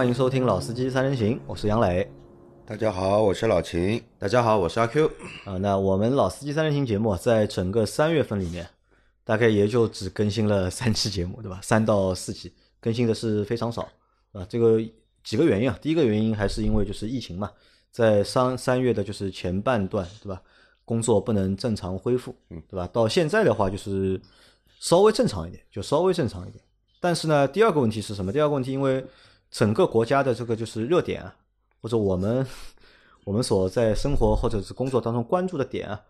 欢迎收听老司机三人行，我是杨磊。大家好，我是老秦。大家好，我是阿 Q。啊，那我们老司机三人行节目在整个三月份里面，大概也就只更新了 三期节目，对吧？三到四期，更新的是非常少啊。这个几个原因啊，第一个原因还是因为就是疫情嘛，在三三月的就是前半段，对吧？工作不能正常恢复，嗯，对吧？到现在的话，就是稍微正常一点，就稍微正常一点。但是呢，第二个问题是什么？第二个问题，因为整个国家的这个就是热点啊，或者我们 我们所在生活或者是工作当中关注的点啊，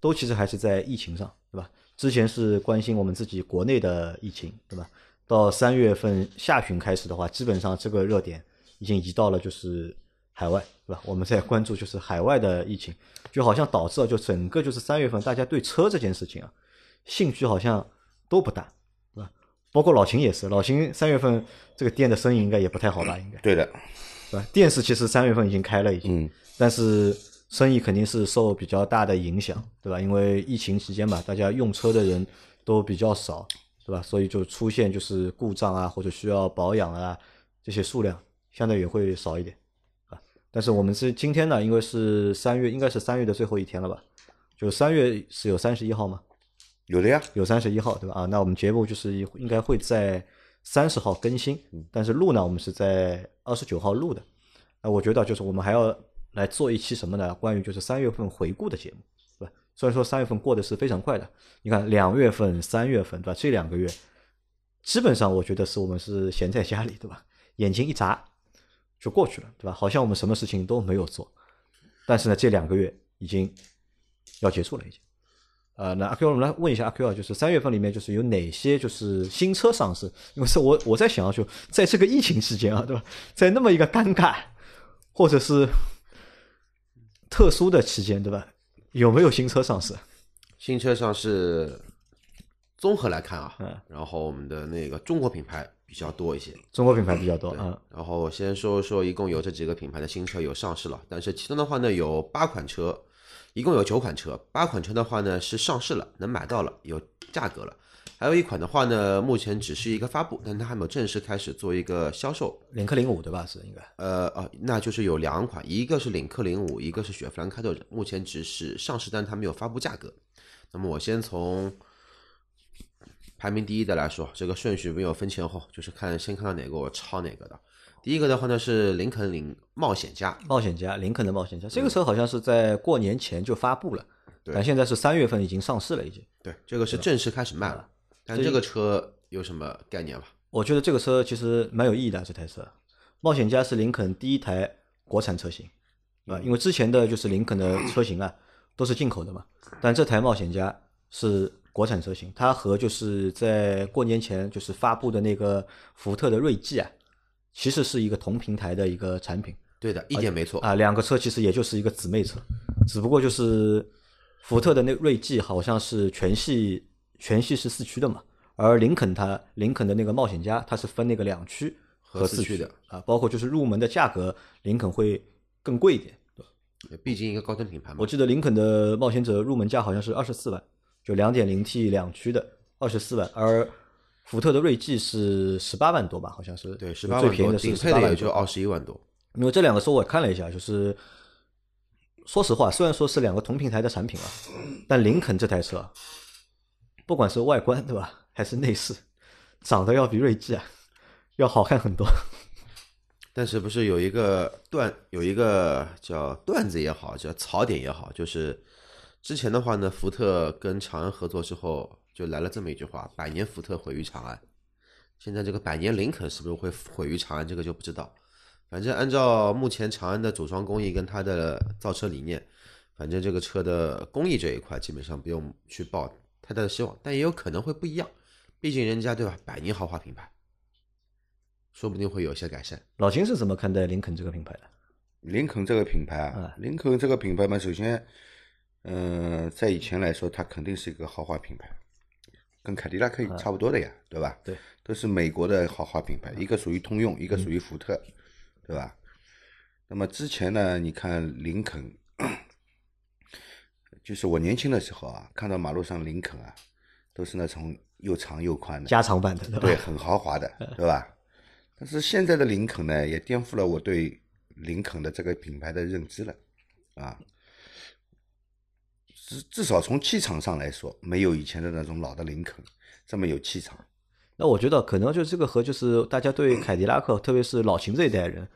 都其实还是在疫情上，对吧？之前是关心我们自己国内的疫情，对吧？到三月份下旬开始的话，基本上这个热点已经移到了就是海外，对吧？我们在关注就是海外的疫情，就好像导致了就整个就是三月份大家对车这件事情啊，兴趣好像都不大，包括老秦也是，老秦三月份这个店的生意应该也不太好吧？应该对的，对吧？店是其实三月份已经开了，已经，但是生意肯定是受比较大的影响，对吧？因为疫情期间嘛，大家用车的人都比较少，对吧？所以就出现就是故障啊，或者需要保养啊这些数量相对也会少一点，啊。但是我们是今天呢，因为是三月，应该是三月的最后一天了吧？就三月是有三十一号吗？有的呀，有三十一号，对吧？啊，那我们节目就是应该会在三十号更新，但是录呢，我们是在二十九号录的。那我觉得就是我们还要来做一期什么呢？关于就是三月份回顾的节目，对吧？虽然说三月份过得是非常快的，你看两月份、三月份，对吧？这两个月基本上我觉得是我们是闲在家里，对吧？眼睛一眨就过去了，对吧？好像我们什么事情都没有做。但是呢，这两个月已经要结束了，已经。呃，那阿 Q，我们来问一下阿 Q 啊，就是三月份里面就是有哪些就是新车上市？因为是我我在想啊，就在这个疫情期间啊，对吧？在那么一个尴尬或者是特殊的期间，对吧？有没有新车上市？新车上市，综合来看啊，然后我们的那个中国品牌比较多一些，中国品牌比较多啊。然后先说说一共有这几个品牌的新车有上市了，但是其中的话呢，有八款车。一共有九款车，八款车的话呢是上市了，能买到了，有价格了。还有一款的话呢，目前只是一个发布，但它还没有正式开始做一个销售。领克零五对吧？是应该。呃哦，那就是有两款，一个是领克零五，一个是雪佛兰开拓者，目前只是上市，但它没有发布价格。那么我先从排名第一的来说，这个顺序没有分前后，就是看先看到哪个我抄哪个的。第一个的话呢是林肯领冒险家，冒险家，林肯的冒险家，这个车好像是在过年前就发布了，但现在是三月份已经上市了，已经。对，这个是正式开始卖了。但这个车有什么概念吧？我觉得这个车其实蛮有意义的，这台车，冒险家是林肯第一台国产车型，啊，因为之前的就是林肯的车型啊 都是进口的嘛，但这台冒险家是国产车型，它和就是在过年前就是发布的那个福特的锐际啊。其实是一个同平台的一个产品，对的，一点没错啊。两个车其实也就是一个姊妹车，只不过就是福特的那锐际好像是全系全系是四驱的嘛，而林肯它林肯的那个冒险家它是分那个两驱和四驱的啊，包括就是入门的价格，林肯会更贵一点，对？毕竟一个高端品牌嘛。我记得林肯的冒险者入门价好像是二十四万，就两点零 T 两驱的二十四万，而福特的锐际是十八万多吧，好像是对，十八万多，顶配的也就二十一万多。因为这两个车我看了一下，就是说实话，虽然说是两个同平台的产品啊，但林肯这台车，不管是外观对吧，还是内饰，长得要比锐际啊要好看很多。但是不是有一个段，有一个叫段子也好，叫槽点也好，就是之前的话呢，福特跟长安合作之后。就来了这么一句话：“百年福特毁于长安。”现在这个百年林肯是不是会毁于长安？这个就不知道。反正按照目前长安的组装工艺跟它的造车理念，反正这个车的工艺这一块基本上不用去抱太大的希望。但也有可能会不一样，毕竟人家对吧？百年豪华品牌，说不定会有些改善。老秦是怎么看待林肯这个品牌的？林肯这个品牌啊，林肯这个品牌嘛，首先，嗯，在以前来说，它肯定是一个豪华品牌。跟凯迪拉克差不多的呀，对吧？对，都是美国的豪华品牌，一个属于通用，一个属于福特，对吧？那么之前呢，你看林肯，就是我年轻的时候啊，看到马路上林肯啊，都是那种又长又宽的加长版的，对，很豪华的，对吧？但是现在的林肯呢，也颠覆了我对林肯的这个品牌的认知了，啊，至至少从气场上来说，没有以前的那种老的林肯这么有气场。那我觉得可能就这个和就是大家对凯迪拉克，特别是老秦这一代人，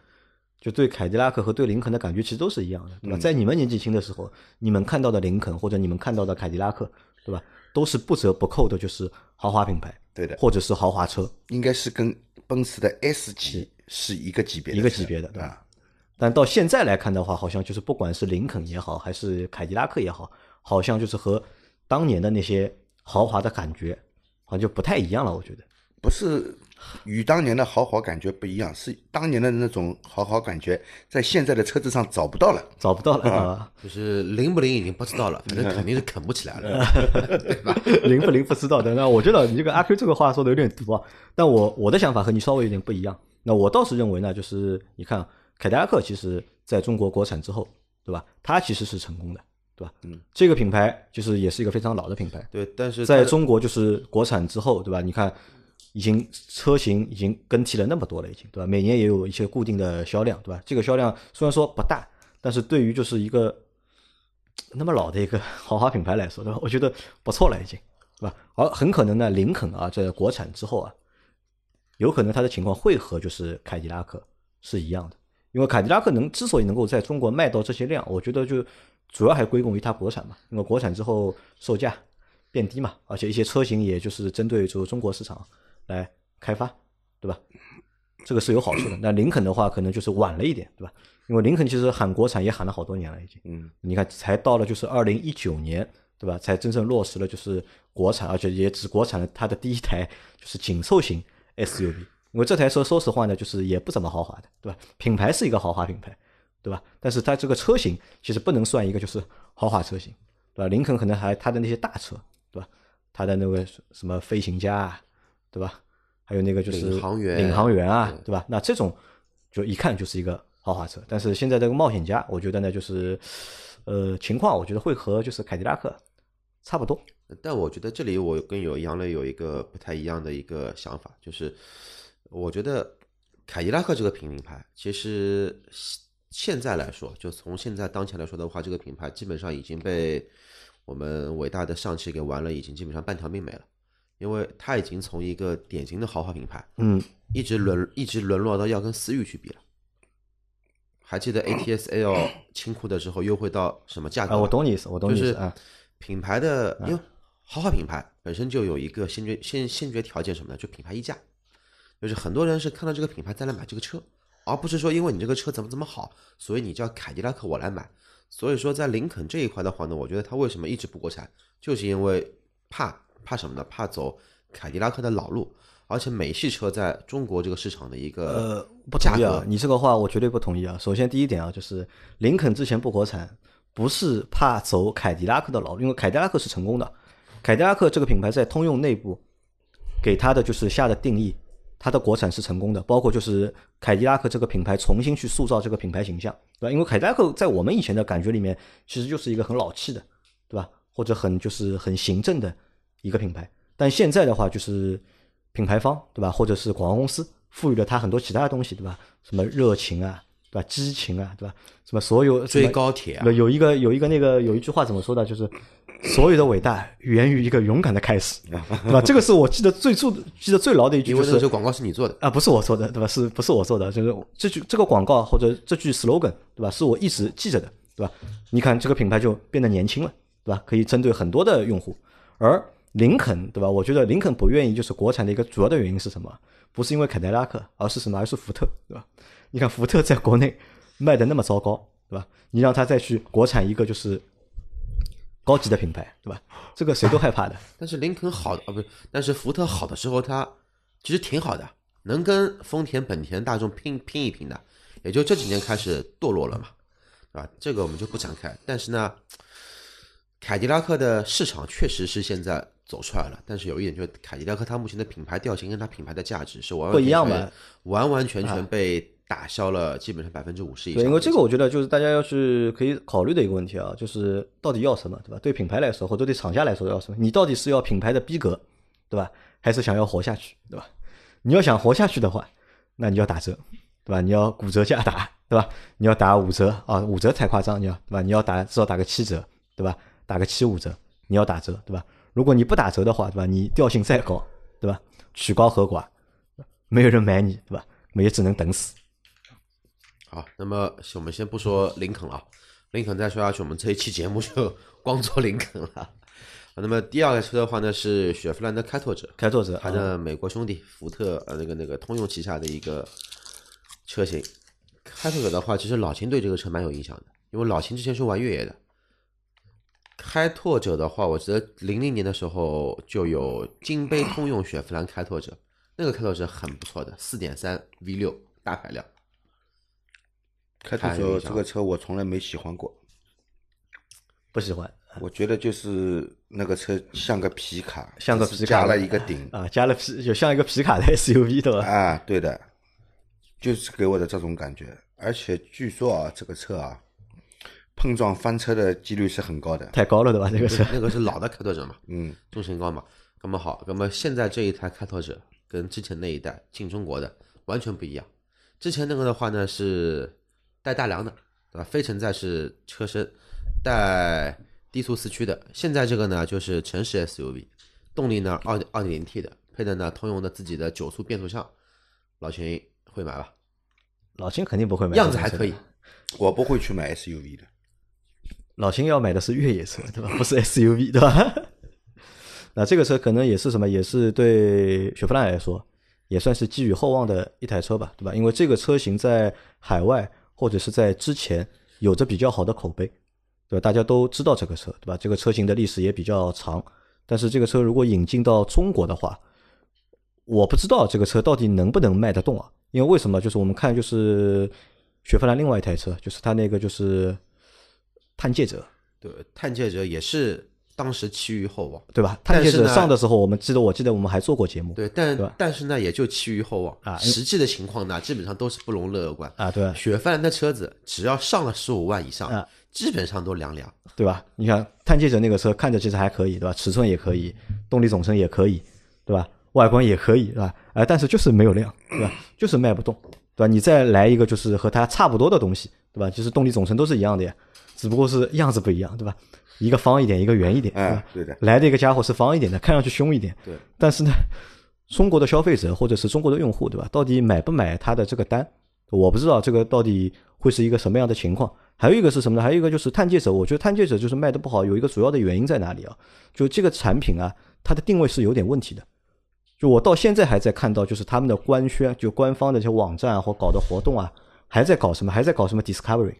就对凯迪拉克和对林肯的感觉其实都是一样的，对吧？在你们年纪轻的时候，你们看到的林肯或者你们看到的凯迪拉克，对吧？都是不折不扣的，就是豪华品牌，对的，或者是豪华车，应该是跟奔驰的 S 级是一个级别，一个级别的，对吧？但到现在来看的话，好像就是不管是林肯也好，还是凯迪拉克也好，好像就是和当年的那些豪华的感觉，好像就不太一样了，我觉得。不是与当年的豪华感觉不一样，是当年的那种豪华感觉在现在的车子上找不到了，找不到了啊！就是灵不灵已经不知道了，反正肯定是啃不起来了，对吧？灵不灵不知道的。那我觉得你这个阿 Q 这个话说的有点毒啊，但我我的想法和你稍微有点不一样。那我倒是认为呢，就是你看凯迪拉克其实在中国国产之后，对吧？它其实是成功的，对吧？嗯，这个品牌就是也是一个非常老的品牌，对。但是在中国就是国产之后，对吧？你看。已经车型已经更替了那么多了，已经对吧？每年也有一些固定的销量，对吧？这个销量虽然说不大，但是对于就是一个那么老的一个豪华品牌来说，对吧？我觉得不错了，已经，对吧？而很可能呢，林肯啊，在国产之后啊，有可能它的情况会和就是凯迪拉克是一样的，因为凯迪拉克能之所以能够在中国卖到这些量，我觉得就主要还归功于它国产嘛，因为国产之后售价变低嘛，而且一些车型也就是针对就中国市场。来开发，对吧？这个是有好处的。那林肯的话，可能就是晚了一点，对吧？因为林肯其实喊国产也喊了好多年了，已经。嗯。你看，才到了就是二零一九年，对吧？才真正落实了就是国产，而且也只国产了它的第一台就是紧凑型 SUV。因为这台车说实话呢，就是也不怎么豪华的，对吧？品牌是一个豪华品牌，对吧？但是它这个车型其实不能算一个就是豪华车型，对吧？林肯可能还它的那些大车，对吧？它的那个什么飞行家。啊。对吧？还有那个就是领航员，领航员啊，对吧？那这种就一看就是一个豪华车。但是现在这个冒险家，我觉得呢，就是呃情况，我觉得会和就是凯迪拉克差不多。但我觉得这里我跟有杨磊有一个不太一样的一个想法，就是我觉得凯迪拉克这个品牌，其实现在来说，就从现在当前来说的话，这个品牌基本上已经被我们伟大的上汽给玩了，已经基本上半条命没了。因为它已经从一个典型的豪华品牌，嗯，一直沦一直沦落到要跟思域去比了。还记得 A T S L 清库的时候优惠到什么价格？啊，我懂你意思，我懂你意思。啊。品牌的，因为豪华品牌本身就有一个先决先先决条件什么呢？就品牌溢价，就是很多人是看到这个品牌再来买这个车，而不是说因为你这个车怎么怎么好，所以你叫凯迪拉克我来买。所以说在林肯这一块的话呢，我觉得它为什么一直不国产，就是因为怕。怕什么呢？怕走凯迪拉克的老路，而且美系车在中国这个市场的一个呃不同意啊！你这个话我绝对不同意啊！首先第一点啊，就是林肯之前不国产，不是怕走凯迪拉克的老路，因为凯迪拉克是成功的。凯迪拉克这个品牌在通用内部给它的就是下的定义，它的国产是成功的，包括就是凯迪拉克这个品牌重新去塑造这个品牌形象，对吧？因为凯迪拉克在我们以前的感觉里面，其实就是一个很老气的，对吧？或者很就是很行政的。一个品牌，但现在的话就是品牌方对吧，或者是广告公司赋予了它很多其他的东西对吧？什么热情啊，对吧？激情啊，对吧？什么所有追高铁啊，有一个有一个那个有一句话怎么说的？就是所有的伟大源于一个勇敢的开始，对吧？这个是我记得最注记得最牢的一句，就是这广告是你做的啊，不是我做的，对吧？是不是我做的？就是这句这个广告或者这句 slogan，对吧？是我一直记着的，对吧？你看这个品牌就变得年轻了，对吧？可以针对很多的用户，而林肯对吧？我觉得林肯不愿意就是国产的一个主要的原因是什么？不是因为凯迪拉克，而是什么？而是福特，对吧？你看福特在国内卖的那么糟糕，对吧？你让他再去国产一个就是高级的品牌，对吧？这个谁都害怕的。但是林肯好的啊，不是？但是福特好的时候，它其实挺好的，能跟丰田、本田、大众拼拼一拼的。也就这几年开始堕落了嘛，对吧？这个我们就不展开。但是呢，凯迪拉克的市场确实是现在。走出来了，但是有一点就是凯迪拉克它目前的品牌调性跟它品牌的价值是完不一样的，完完全全被打消了，基本上百分之五十以上。对，因为这个我觉得就是大家要去可以考虑的一个问题啊，就是到底要什么，对吧？对品牌来说，或者对厂家来说要什么？你到底是要品牌的逼格，对吧？还是想要活下去，对吧？你要想活下去的话，那你要打折，对吧？你要骨折价打，对吧？你要打五折啊，五折才夸张，你要对吧？你要打至少打个七折，对吧？打个七五折，你要打折，对吧？如果你不打折的话，对吧？你调性再高，对吧？曲高和寡，没有人买你，对吧？也只能等死。好，那么我们先不说林肯了，林肯再说下去，我们这一期节目就 光做林肯了。那么第二个车的话呢，是雪佛兰的开拓者，开拓者，它的美国兄弟福特呃那个那个通用旗下的一个车型。开拓者的话，其实老秦对这个车蛮有印象的，因为老秦之前是玩越野的。开拓者的话，我记得零零年的时候就有金杯通用雪佛兰开拓者，那个开拓者很不错的，四点三 V 六大排量。开拓者这个车我从来没喜欢过，不喜欢。我觉得就是那个车像个皮卡，像个皮卡加了一个顶啊，加了皮就像一个皮卡的 SUV 对吧？啊，对的，就是给我的这种感觉。而且据说啊，这个车啊，碰撞翻车的几率是很高的，太高了对吧？这个车那个是老的开拓者嘛，嗯，重心高嘛。那么好，那么现在这一台开拓者跟之前那一代进中国的完全不一样。之前那个的话呢是带大梁的，对吧？非承载式车身，带。低速四驱的，现在这个呢就是城市 SUV，动力呢二二点零 T 的，配的呢通用的自己的九速变速箱，老秦会买吧？老秦肯定不会买，样子还可以，我不会去买 SUV 的。老秦要买的是越野车，对吧？不是 SUV，对吧？那这个车可能也是什么？也是对雪佛兰来说，也算是寄予厚望的一台车吧，对吧？因为这个车型在海外或者是在之前有着比较好的口碑。对吧？大家都知道这个车，对吧？这个车型的历史也比较长，但是这个车如果引进到中国的话，我不知道这个车到底能不能卖得动啊？因为为什么？就是我们看，就是雪佛兰另外一台车，就是它那个就是探界者，对，探界者也是当时寄予厚望，对吧？探界者上的时候，我们记得，我记得我们还做过节目，对，但但是呢，也就寄予厚望啊。实际的情况呢，基本上都是不容乐观啊。对，雪佛兰的车子只要上了十五万以上啊。基本上都凉凉，对吧？你看探界者那个车看着其实还可以，对吧？尺寸也可以，动力总成也可以，对吧？外观也可以，对吧？哎，但是就是没有量，对吧？就是卖不动，对吧？你再来一个就是和它差不多的东西，对吧？其实动力总成都是一样的呀，只不过是样子不一样，对吧？一个方一点，一个圆一点，哎，对的。来的一个家伙是方一点的，看上去凶一点，对。但是呢，中国的消费者或者是中国的用户，对吧？到底买不买他的这个单？我不知道这个到底会是一个什么样的情况。还有一个是什么呢？还有一个就是探界者，我觉得探界者就是卖的不好，有一个主要的原因在哪里啊？就这个产品啊，它的定位是有点问题的。就我到现在还在看到，就是他们的官宣，就官方的一些网站或搞的活动啊，还在搞什么？还在搞什么 Discovery？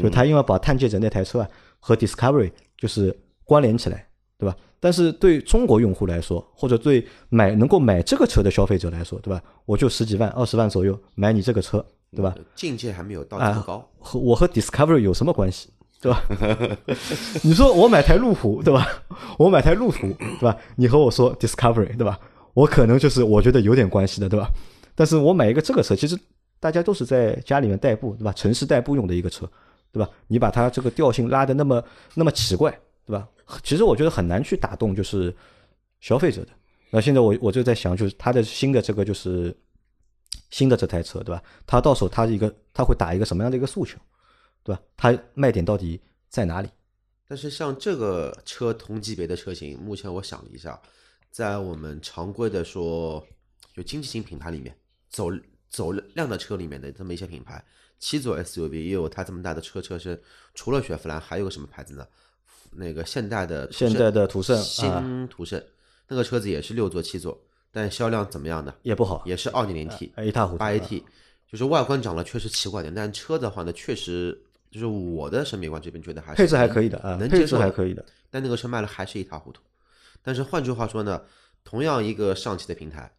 就他因为把探界者那台车啊和 Discovery 就是关联起来，对吧？但是对中国用户来说，或者对买能够买这个车的消费者来说，对吧？我就十几万、二十万左右买你这个车。对吧？境界还没有到这么高。和我和 Discovery 有什么关系？对吧？你说我买台路虎，对吧？我买台路虎，对吧？你和我说 Discovery，对吧？我可能就是我觉得有点关系的，对吧？但是我买一个这个车，其实大家都是在家里面代步，对吧？城市代步用的一个车，对吧？你把它这个调性拉的那么那么奇怪，对吧？其实我觉得很难去打动就是消费者的。那现在我我就在想，就是它的新的这个就是。新的这台车，对吧？它到手，它一个，它会打一个什么样的一个诉求，对吧？它卖点到底在哪里？但是像这个车同级别的车型，目前我想了一下，在我们常规的说，就经济型品牌里面，走走量的车里面的这么一些品牌，七座 SUV 也有它这么大的车车身，除了雪佛兰，还有个什么牌子呢？那个现代的现代的途胜，新途胜，那个车子也是六座七座。但销量怎么样呢？也不好，也是二点零 T，一塌糊涂。八 AT，就是外观长得确实奇怪点，但车的话呢，确实就是我的审美观这边觉得还是配置还可以的啊，能接受还可以的。但那个车卖了还是一塌糊涂。但是换句话说呢，同样一个上汽的平台，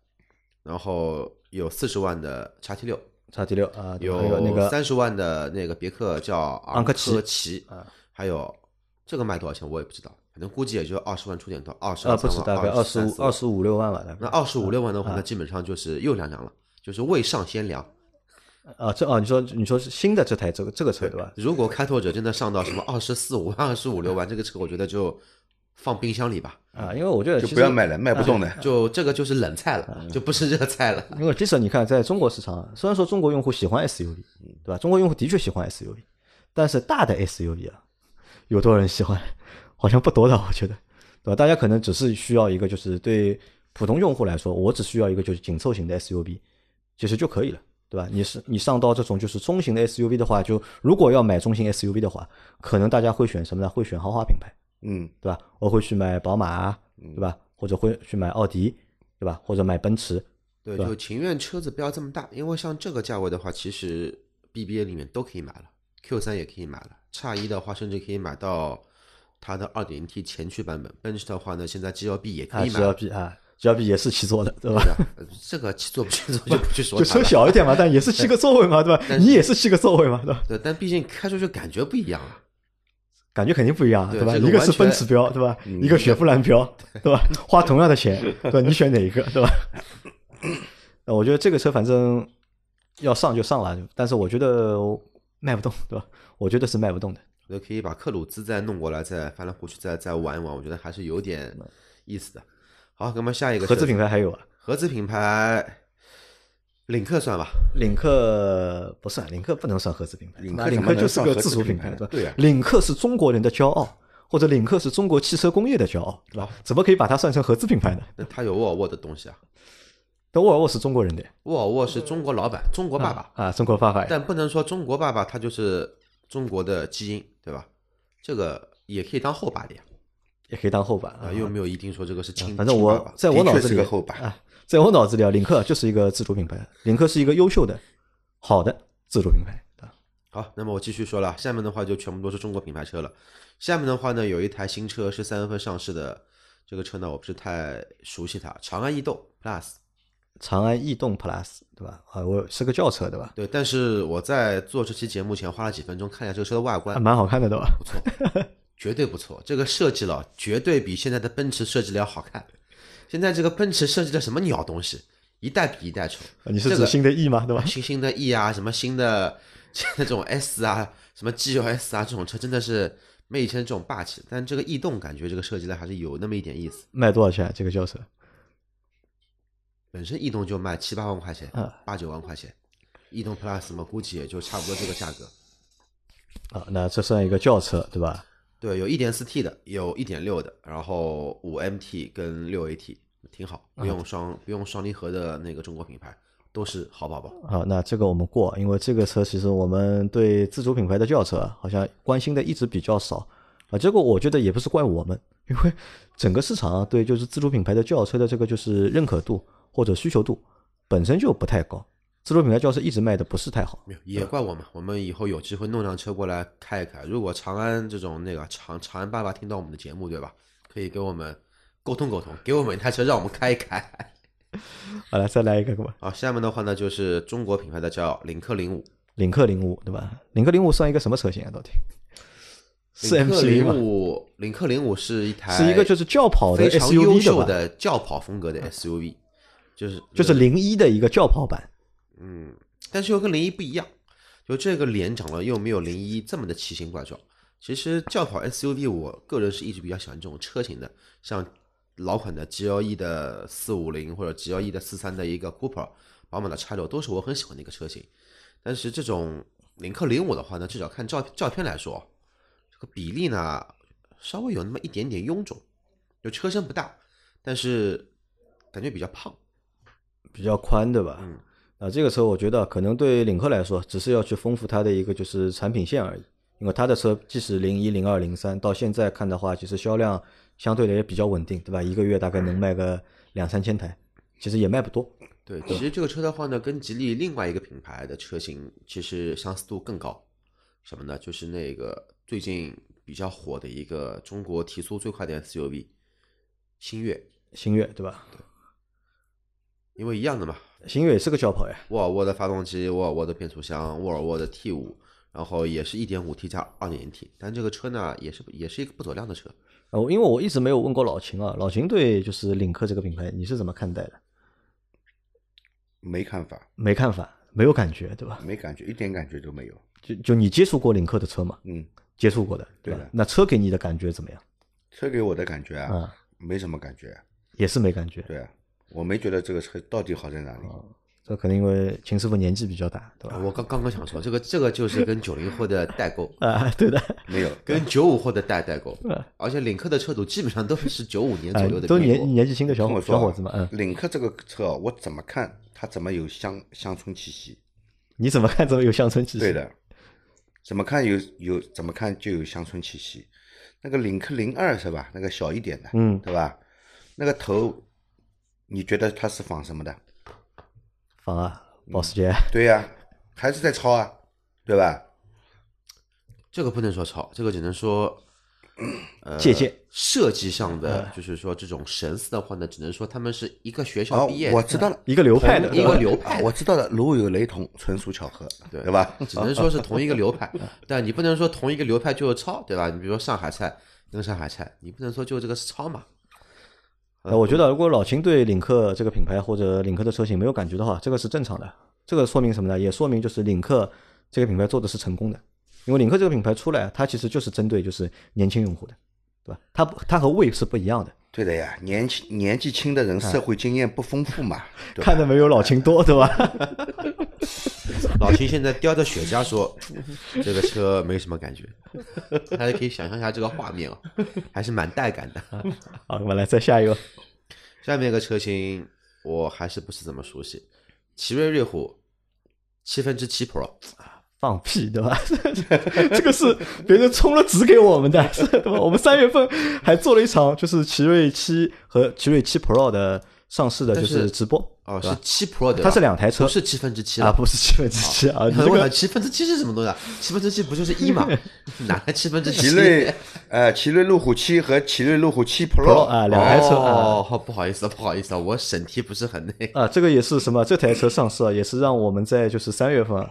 然后有四十万的叉 T 六，叉 T 六啊，有那个三十万的那个别克叫昂科旗啊，还有这个卖多少钱我也不知道。反正估计也就二十万出点头二十万，不止大概二十五二十五六万吧。那二十五六万的话，那基本上就是又凉凉了，就是未上先凉。啊，这啊，你说你说是新的这台这个这个车对吧？如果开拓者真的上到什么二十四五万、二十五六万，这个车我觉得就放冰箱里吧。啊，因为我觉得就不要卖了，卖不动的。就这个就是冷菜了，就不是热菜了。因为即使你看在中国市场，虽然说中国用户喜欢 SUV，对吧？中国用户的确喜欢 SUV，但是大的 SUV 啊，有多少人喜欢？好像不多的，我觉得，对吧？大家可能只是需要一个，就是对普通用户来说，我只需要一个就是紧凑型的 SUV，其实就可以了，对吧？你是你上到这种就是中型的 SUV 的话，就如果要买中型 SUV 的话，可能大家会选什么呢？会选豪华品牌。嗯，对吧？我会去买宝马，对吧？或者会去买奥迪，对吧？或者买奔驰，对，就情愿车子不要这么大，因为像这个价位的话，其实 BBA 里面都可以买了，Q 三也可以买了，叉一的话甚至可以买到它的二点零 T 前驱版本，奔驰的话呢，现在 G L B 也可以买，G L B 啊，G L B 也是七座的，对吧？这个七座不七座就不去说，就车小一点嘛，但也是七个座位嘛，对吧？你也是七个座位嘛，对吧？对，但毕竟开出去感觉不一样啊。感觉肯定不一样，对吧？一个是奔驰标，对吧？一个雪佛兰标，对吧？花同样的钱，对吧？你选哪一个，对吧？那 我觉得这个车反正要上就上了，但是我觉得卖不动，对吧？我觉得是卖不动的。那可以把克鲁兹再弄过来，再翻来覆去，再再玩一玩，我觉得还是有点意思的。好，那么下一个合资品牌还有啊？合资品牌。领克算吧，领克不算，领克不能算合资品牌，领克领克就是个自主品牌，对呀。领克是中国人的骄傲，或者领克是中国汽车工业的骄傲，对吧？怎么可以把它算成合资品牌呢？那它有沃尔沃的东西啊，但沃尔沃是中国人的，沃尔沃是中国老板，中国爸爸啊，中国爸爸。但不能说中国爸爸他就是中国的基因，对吧？这个也可以当后爸的呀，也可以当后爸啊，又没有一定说这个是亲，反正我在我脑子里后爸啊。在我脑子里啊，领克就是一个自主品牌，领克是一个优秀的、好的自主品牌好，那么我继续说了，下面的话就全部都是中国品牌车了。下面的话呢，有一台新车是三月份上市的，这个车呢我不是太熟悉它，长安逸动 Plus。长安逸动 Plus 对吧？啊，我是个轿车对吧？对，但是我在做这期节目前花了几分钟看一下这个车的外观，还蛮好看的对吧？不错，绝对不错，这个设计了绝对比现在的奔驰设计的要好看。现在这个奔驰设计的什么鸟东西，一代比一代丑。你是指新的 E 吗？对吧？新新的 E 啊，什么新的 这种 S 啊，什么 G L S 啊，这种车真的是没以前这种霸气。但这个逸动感觉这个设计的还是有那么一点意思。卖多少钱？这个轿车？本身逸动就卖七八万块钱，八九万块钱。逸动 Plus 嘛，估计也就差不多这个价格。啊，那这算一个轿车对吧？对，有一点四 T 的，有一点六的，然后五 MT 跟六 AT 挺好，不用双不用双离合的那个中国品牌都是好宝宝。啊，那这个我们过，因为这个车其实我们对自主品牌的轿车好像关心的一直比较少啊。这个我觉得也不是怪我们，因为整个市场对就是自主品牌的轿车的这个就是认可度或者需求度本身就不太高。自主品牌轿车一直卖的不是太好，没有也怪我们。我们以后有机会弄辆车过来开一开。如果长安这种那个长长安爸爸听到我们的节目，对吧？可以给我们沟通沟通，给我们一台车让我们开一开。好了，再来一个吧。好，下面的话呢就是中国品牌的叫领克零五，领克零五对吧？领克零五算一个什么车型啊？到底？领克零五，领克零五是一台是一个就是轿跑的非常优秀的轿跑风格的 SUV，就是就是零一的一个轿跑版。嗯，但是又跟零一不一样，就这个脸长得又没有零一这么的奇形怪状。其实轿跑 SUV，我个人是一直比较喜欢这种车型的，像老款的 GLE 的四五零或者 GLE 的四三的一个 Cooper，宝马的叉六都是我很喜欢的一个车型。但是这种领克零五的话呢，至少看照照片来说，这个比例呢稍微有那么一点点臃肿，就车身不大，但是感觉比较胖，比较宽，对吧？嗯。啊，这个车我觉得可能对领克来说，只是要去丰富它的一个就是产品线而已。因为它的车即使零一、零二、零三到现在看的话，其实销量相对的也比较稳定，对吧？一个月大概能卖个两三千台，其实也卖不多。对，其实这个车的话呢，跟吉利另外一个品牌的车型其实相似度更高。什么呢？就是那个最近比较火的一个中国提速最快的 SUV，星越。星越，对吧？对。因为一样的嘛。星越也是个轿跑呀，沃尔沃的发动机，沃尔沃的变速箱，沃尔沃的 T 五，然后也是一点五 T 加二点零 T，但这个车呢，也是也是一个不走量的车。哦，因为我一直没有问过老秦啊，老秦对就是领克这个品牌你是怎么看待的？没看法，没看法，没有感觉，对吧？没感觉，一点感觉都没有。就就你接触过领克的车吗？嗯，接触过的，对吧？那车给你的感觉怎么样？车给我的感觉啊，嗯，没什么感觉。也是没感觉。对啊，我没觉得这个车到底好在哪里。这可能因为秦师傅年纪比较大，对吧？我刚刚刚想说，这个这个就是跟九零后的代沟，啊，对的，没有，跟九五后的代代沟，而且领克的车主基本上都是九五年左哎右的，都年年纪轻的小伙跟我说啊小伙子嘛，嗯，领克这个车哦，我怎么看它怎么有乡乡村气息？你怎么看怎么有乡村气息？对，的，怎么看有有怎么看就有乡村气息。那个领克零二是吧？那个小一点的，嗯，对吧？那个头，你觉得它是仿什么的？仿啊，保时捷，对呀、还是在抄啊，对吧？这个不能说抄，这个只能说呃借鉴。设计上的，就是说这种神似的话呢，只能说他们是一个学校哦毕业，的，我知道了，一个流派的，一个流派。的，我知道了，如有雷同，纯属巧合，对。对吧？只能说是同一个流派，但你不能说同一个流派就是抄，对吧？你比如说上海菜跟上海菜，你不能说就这个是抄嘛。呃，我觉得如果老秦对领克这个品牌或者领克的车型没有感觉的话，这个是正常的。这个说明什么呢？也说明就是领克这个品牌做的是成功的，因为领克这个品牌出来，它其实就是针对就是年轻用户的，对吧？它不它和魏是不一样的，对的呀，年轻年纪轻的人社会经验不丰富嘛，看的没有老秦多，对吧？老秦现在叼着雪茄说，这个车没什么感觉，大家可以想象一下这个画面啊，还是蛮带感的。好，我们来再下一个，下面一个车型我还是不是怎么熟悉，奇瑞瑞虎七分之七 Pro，放屁，对吧？这个是别人充了值给我们的，是吧？我们三月份还做了一场就是奇瑞七和奇瑞七 Pro 的上市的就是直播哦，是七 Pro 的，它是两台车不是七分之七啊，不是七分之七啊，你问了七分之七是什么东西啊？七分之七不就是一吗？哪来七分之七？奇瑞呃，奇瑞路虎七和奇瑞路虎七 Pro 啊，两台车啊。哦，不好意思，不好意思啊，我审题不是很那个。啊，这个也是什么？这台车上市啊，也是让我们在就是三月份啊，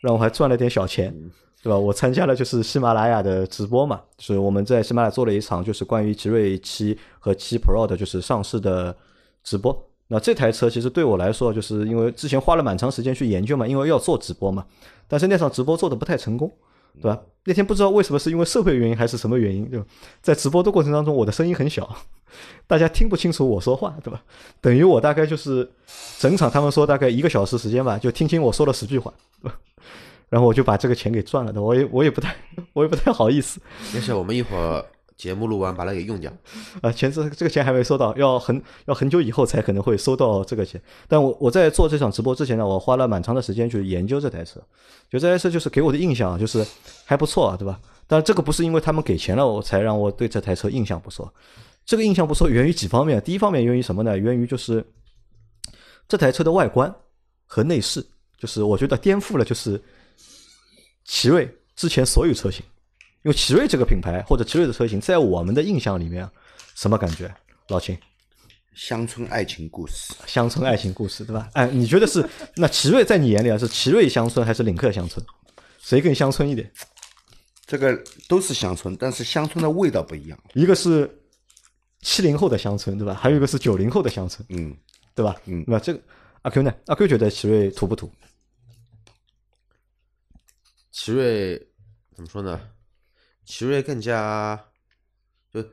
让我还赚了点小钱，对吧？我参加了就是喜马拉雅的直播嘛，就是我们在喜马拉雅做了一场就是关于奇瑞七和七 Pro 的就是上市的直播。那这台车其实对我来说，就是因为之前花了蛮长时间去研究嘛，因为要做直播嘛，但是那场直播做的不太成功，对吧？那天不知道为什么是因为社会原因还是什么原因，对吧？在直播的过程当中，我的声音很小，大家听不清楚我说话，对吧？等于我大概就是整场他们说大概一个小时时间吧，就听清我说了十句话，对吧？然后我就把这个钱给赚了的，我也我也不太 我也不太好意思没事，我们一会儿节目录完把它给用掉。啊，钱这这个钱还没收到，要很要很久以后才可能会收到这个钱。但我我在做这场直播之前呢，我花了蛮长的时间去研究这台车，就这台车就是给我的印象啊就是还不错啊，对吧？但这个不是因为他们给钱了我才让我对这台车印象不错，这个印象不错源于几方面，第一方面源于什么呢？源于就是这台车的外观和内饰，就是我觉得颠覆了就是奇瑞之前所有车型。因为奇瑞这个品牌或者奇瑞的车型，在我们的印象里面，什么感觉？老秦，乡村爱情故事，乡村爱情故事，对吧？哎，你觉得是那奇瑞在你眼里啊，是奇瑞乡村还是领克乡村？谁更乡村一点？这个都是乡村，但是乡村的味道不一样。一个是七零后的乡村，对吧？还有一个是九零后的乡村，嗯，对吧？嗯对吧？这个阿 Q 呢？阿 Q 觉得奇瑞土不土？奇瑞怎么说呢？奇瑞更加就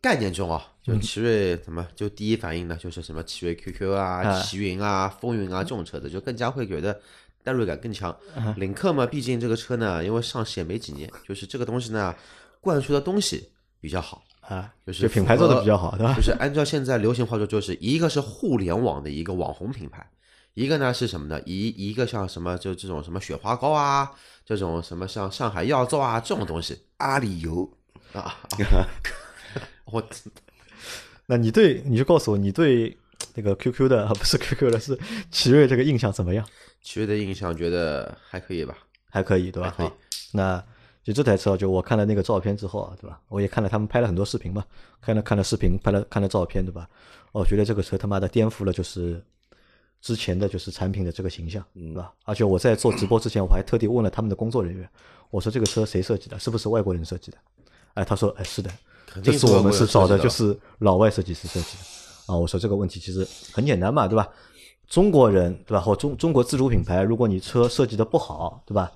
概念中啊，就奇瑞怎么就第一反应呢，就是什么奇瑞 QQ 啊、啊奇云啊、风云啊这种车子，就更加会觉得代入感更强。领克嘛，毕竟这个车呢，因为上市也没几年，就是这个东西呢，灌输的东西比较好。啊，就是品牌做的比较好，对吧就？是按照现在流行话说，就是一个是互联网的一个网红品牌，一个呢是什么呢？一一个像什么就这种什么雪花膏啊，这种什么像上海药皂啊这种东西阿里油啊，啊我那你对你就告诉我，你对那个 QQ 的啊，不是 QQ 的，是奇瑞这个印象怎么样？奇瑞的印象觉得还可以吧？还可以，对吧？可以好，那就这台车，就我看了那个照片之后啊，对吧？我也看了他们拍了很多视频嘛，看了看了视频，拍了看了照片，对吧？我觉得这个车他妈的颠覆了就是之前的就是产品的这个形象，对吧？而且我在做直播之前，我还特地问了他们的工作人员，我说这个车谁设计的？是不是外国人设计的？哎，他说，哎，是的，这次我们是找的就是老外设计师设计的啊。我说这个问题其实很简单嘛，对吧？中国人对吧？或中中国自主品牌，如果你车设计的不好，对吧？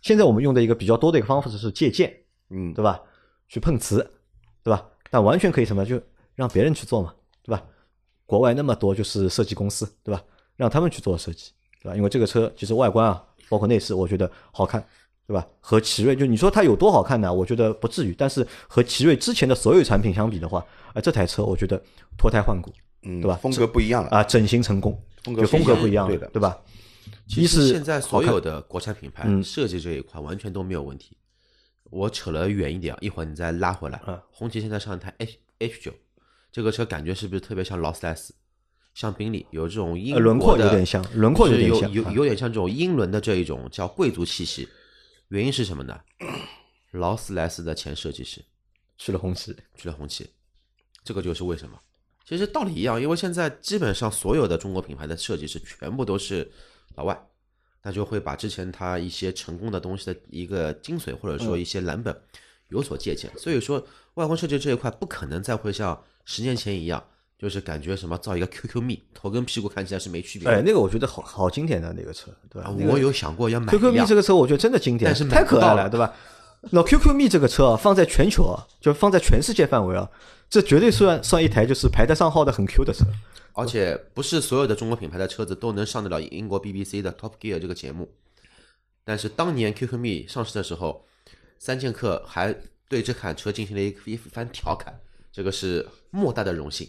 现在我们用的一个比较多的一个方式是借鉴，嗯，对吧？去碰瓷，对吧？但完全可以什么，就让别人去做嘛，对吧？国外那么多就是设计公司，对吧？让他们去做设计，对吧？因为这个车其实外观啊，包括内饰，我觉得好看，对吧？和奇瑞就你说它有多好看呢？我觉得不至于。但是和奇瑞之前的所有产品相比的话，啊，这台车我觉得脱胎换骨，嗯，对吧？风格不一样了啊，整形成功，风格就风格不一样对的，对吧？其实现在所有的国产品牌嗯设计这一块完全都没有问题。我扯了远一点啊，一会儿你再拉回来嗯。红旗现在上一台 H H 九，这个车感觉是不是特别像劳斯莱斯，像宾利，有这种英呃轮廓的有点像轮廓有点像啊有有点像这种英伦的这一种叫贵族气息。原因是什么呢？劳斯莱斯的前设计师 去了红旗，去了红旗，这个就是为什么。其实道理一样，因为现在基本上所有的中国品牌的设计师全部都是老外，那就会把之前他一些成功的东西的一个精髓或者说一些蓝本有所借鉴。所以说，外观设计这一块不可能再会像十年前一样，就是感觉什么造一个 QQ 蜜，头跟屁股看起来是没区别哎，的。那个我觉得好好经典的那个车，对吧啊？那个我有想过要买 QQ 蜜这个车，我觉得真的经典，但是太可爱了对吧？那 QQ 蜜这个车啊，放在全球啊，就放在全世界范围啊，这绝对算算一台就是排得上号的很 Q 的车。而且不是所有的中国品牌的车子都能上得了英国 BBC 的 Top Gear 这个节目。但是当年 QQ 蜜上市的时候，三剑客还对这款车进行了一一番调侃，这个是莫大的荣幸。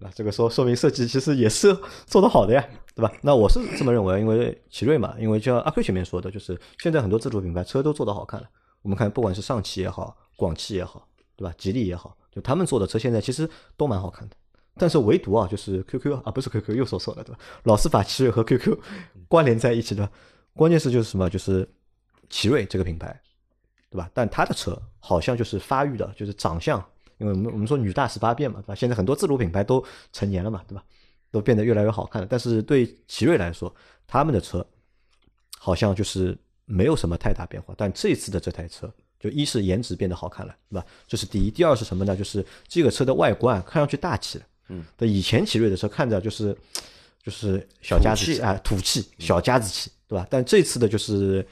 那这个说说明设计其实也是做得好的呀，对吧？那我是这么认为，因为奇瑞嘛，因为就像阿 Q 前面说的，就是现在很多自主品牌车都做得好看了。我们看，不管是上汽也好，广汽也好，对吧？吉利也好，就他们做的车现在其实都蛮好看的。但是唯独啊，就是 QQ 啊，不是 QQ 又说错了，对吧？老是把奇瑞和 QQ 关联在一起的。关键是就是什么？就是奇瑞这个品牌，对吧？但它的车好像就是发育的，就是长相，因为我们我们说女大十八变嘛，对吧？现在很多自主品牌都成年了嘛，对吧？都变得越来越好看了。但是对奇瑞来说，他们的车好像就是没有什么太大变化。但这次的这台车，就一是颜值变得好看了，对吧？这是第一。第二是什么呢？就是这个车的外观看上去大气了。嗯，对，以前奇瑞的车看着就是就是小家子气气啊，土气、小家子气，对吧？但这次的就是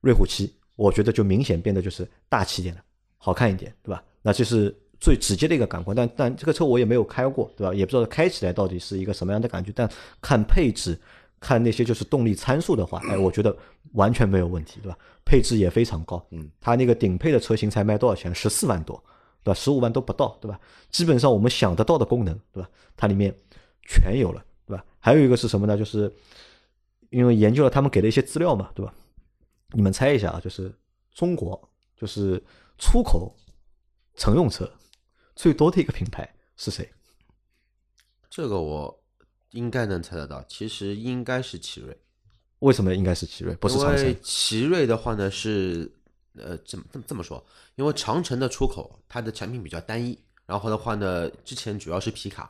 瑞虎七，我觉得就明显变得就是大气一点了，好看一点，对吧？那这是最直接的一个感官。但但这个车我也没有开过，对吧？也不知道开起来到底是一个什么样的感觉。但看配置，看那些就是动力参数的话，哎，我觉得完全没有问题，对吧？配置也非常高，嗯，它那个顶配的车型才卖多少钱？十四万多，对吧？十五万都不到，对吧？基本上我们想得到的功能，对吧？它里面全有了，对吧？还有一个是什么呢？就是因为研究了他们给的一些资料嘛，对吧？你们猜一下啊，就是中国就是出口乘用车最多的一个品牌是谁？这个我应该能猜得到，其实应该是奇瑞，为什么应该是奇瑞，不是因长城为？奇瑞的话呢是呃这么这么这么说，因为长城的出口它的产品比较单一，然后的话呢之前主要是皮卡，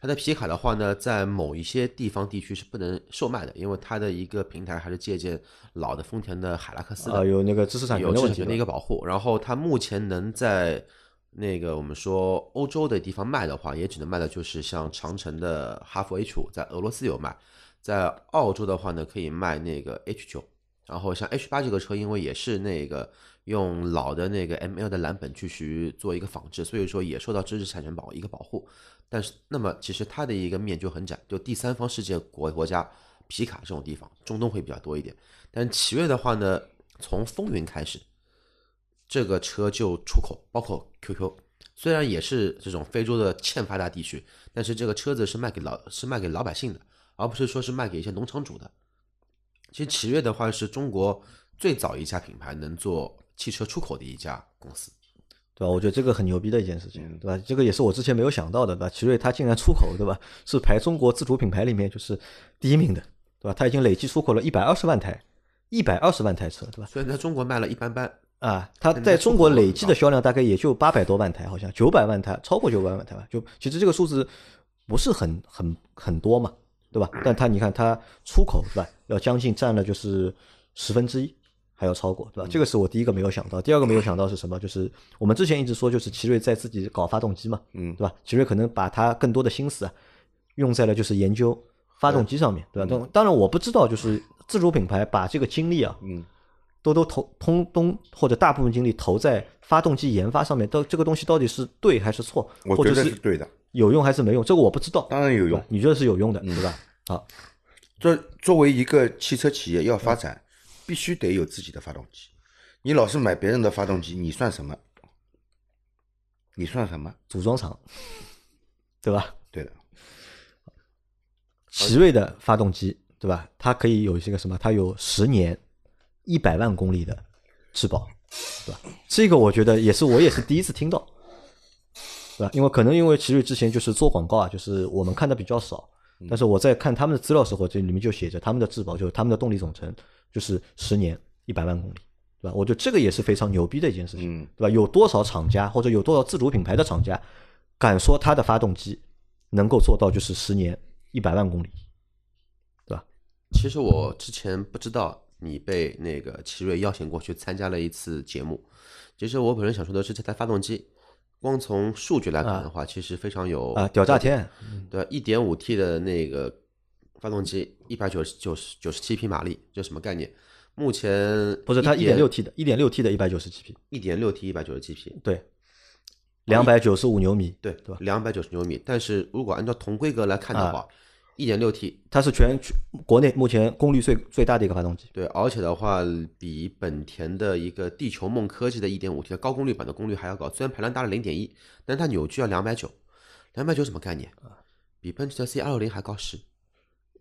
它的皮卡的话呢在某一些地方地区是不能售卖的，因为它的一个平台还是借鉴老的丰田的海拉克斯的，啊，有那个知识产权的问题有知识权的一。个保护。然后它目前能在那个我们说欧洲的地方卖的话，也只能卖的就是像长城的哈弗 H 五，在俄罗斯有卖，在澳洲的话呢可以卖那个 H 九。然后像 H 八这个车，因为也是那个用老的那个 ML 的蓝本去去做一个仿制，所以说也受到知识产权保一个保护。但是那么其实它的一个面就很窄，就第三方世界国国家皮卡这种地方，中东会比较多一点。但奇瑞的话呢，从风云开始，这个车就出口，包括 QQ，虽然也是这种非洲的欠发达地区，但是这个车子是卖给老是卖给老百姓的，而不是说是卖给一些农场主的。其实奇瑞的话是中国最早一家品牌能做汽车出口的一家公司。对吧？我觉得这个很牛逼的一件事情，对吧？这个也是我之前没有想到的，对吧？奇瑞它竟然出口，对吧？是排中国自主品牌里面就是第一名的，对吧？它已经累计出口了一百二十万台，一百二十万台车，对吧？虽然在中国卖了一般般，啊，它在中国累计的销量大概也就八百多万台，好像九百万台，超过九百万台吧。就其实这个数字不是很很很多嘛，对吧？但它你看它出口对吧，要将近占了就是十分之一，还要超过对吧？这个是我第一个没有想到，第二个没有想到是什么？就是我们之前一直说就是奇瑞在自己搞发动机嘛，嗯对吧？奇瑞可能把它更多的心思啊用在了就是研究发动机上面，对吧？当当然我不知道就是自主品牌把这个精力啊，嗯，都都投通东或者大部分精力投在发动机研发上面，到这个东西到底是对还是错，我觉得是是对的，有用还是没用，这个我不知道。当然有用。你觉得是有用的，对吧？好，作作为一个汽车企业要发展，必须得有自己的发动机。你老是买别人的发动机，你算什么？你算什么？组装厂，对吧？对的，奇瑞的发动机，对吧？它可以有一些个什么？它有十年一百万公里的质保，对吧？这个我觉得也是我也是第一次听到，对吧？因为可能因为奇瑞之前就是做广告啊，就是我们看的比较少，但是我在看他们的资料时候，这里面就写着他们的质保，就是他们的动力总成就是十年一百万公里，对吧？我觉得这个也是非常牛逼的一件事情，嗯，对吧？有多少厂家或者有多少自主品牌的厂家敢说它的发动机能够做到就是十年一百万公里？对吧其实我之前不知道你被那个奇瑞邀请过去参加了一次节目。其实我本人想说的是，这台发动机，光从数据来看的话，其实非常有啊，屌炸天！对，一点五 T 的那个发动机，一百九十九十九十七匹马力，这什么概念？目前不是它一点1.6六 T 的，一点六 T 的一百九十七匹，一点六 T 一百九十七匹，对，两百九十五牛米，对对吧？两百九十牛米。但是如果按照同规格来看的啊话，一点六 T 它是全全国内目前功率最最大的一个发动机。对，而且的话，比本田的一个地球梦科技的一点五 T 的高功率版的功率还要高。虽然排量大了零点一但它扭矩要两百九，两百九什么概念？比奔驰的 C260 还高十。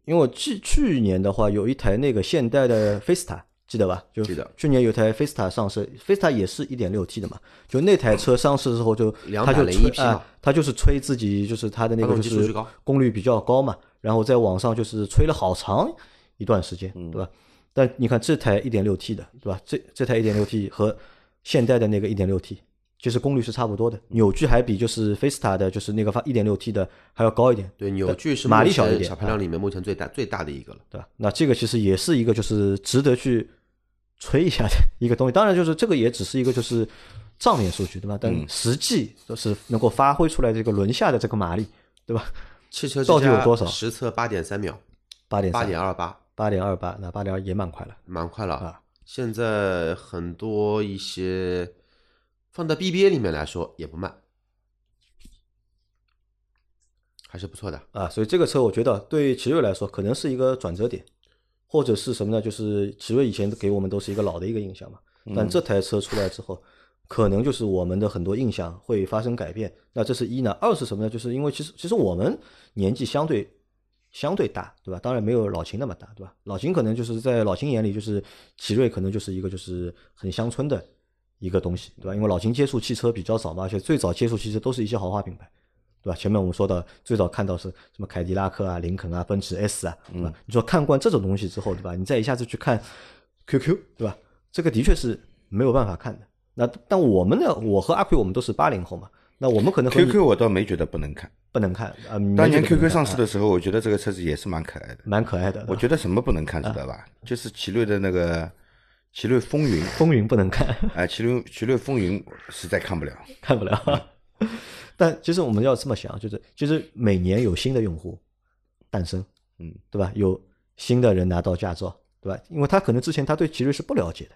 因为我去去年的话，有一台那个现代的菲斯塔，记得吧？就去年有台菲斯塔上市，菲斯塔也是一点六 T 的嘛。就那台车上市之后就，他就201吹匹嘛啊，他就是吹自己就是它的那个就是功率比较高嘛，然后在网上就是吹了好长一段时间，对吧？但你看这台一点六 T 的，对吧？这这台一点六 T 和现代的那个一点六 T，其实功率是差不多的，扭矩还比就是菲斯塔的，就是那个发一点六 T 的还要高一点，对，扭矩是马力小一点啊小排量里面目前最大最大的一个了。对吧？那这个其实也是一个就是值得去吹一下的 一个东西。当然，就是这个也只是一个就是账面数据，对吧？但实际就是能够发挥出来这个轮下的这个马力，对吧？汽车到底有多少实测八点三秒，八点八点二八，八点二八，那八点二也蛮快了。蛮快了。啊现在很多一些放在 BBA 里面来说也不慢，还是不错的。啊，所以这个车我觉得对奇瑞来说可能是一个转折点，或者是什么呢？就是奇瑞以前给我们都是一个老的一个印象嘛，但这台车出来之后，可能就是我们的很多印象会发生改变。那这是一呢，二是什么呢？就是因为其实其实我们年纪相对相对大，对吧？当然没有老秦那么大，对吧？老秦可能就是在老秦眼里，就是奇瑞可能就是一个就是很乡村的一个东西，对吧？因为老秦接触汽车比较早嘛，而且最早接触汽车都是一些豪华品牌。对吧？前面我们说到最早看到是什么凯迪拉克啊、林肯啊、奔驰 S 啊，对吧？你说看惯这种东西之后，对吧？你再一下子去看 QQ，对吧？这个的确是没有办法看的。那但我们呢？我和阿奎我们都是八零后嘛，那我们可能 QQ 我倒没觉得不能看，不能看啊。当年 QQ 上市啊的时候，我觉得这个车子也是蛮可爱的。蛮可爱的。我觉得什么不能看，知道吧？就是奇瑞的那个奇瑞风云，风云不能看，哎，奇瑞奇瑞风云实在看不了。看不了。但其实我们要这么想，就是就是每年有新的用户诞生，嗯，对吧？有新的人拿到驾照，对吧？因为他可能之前他对奇瑞是不了解的，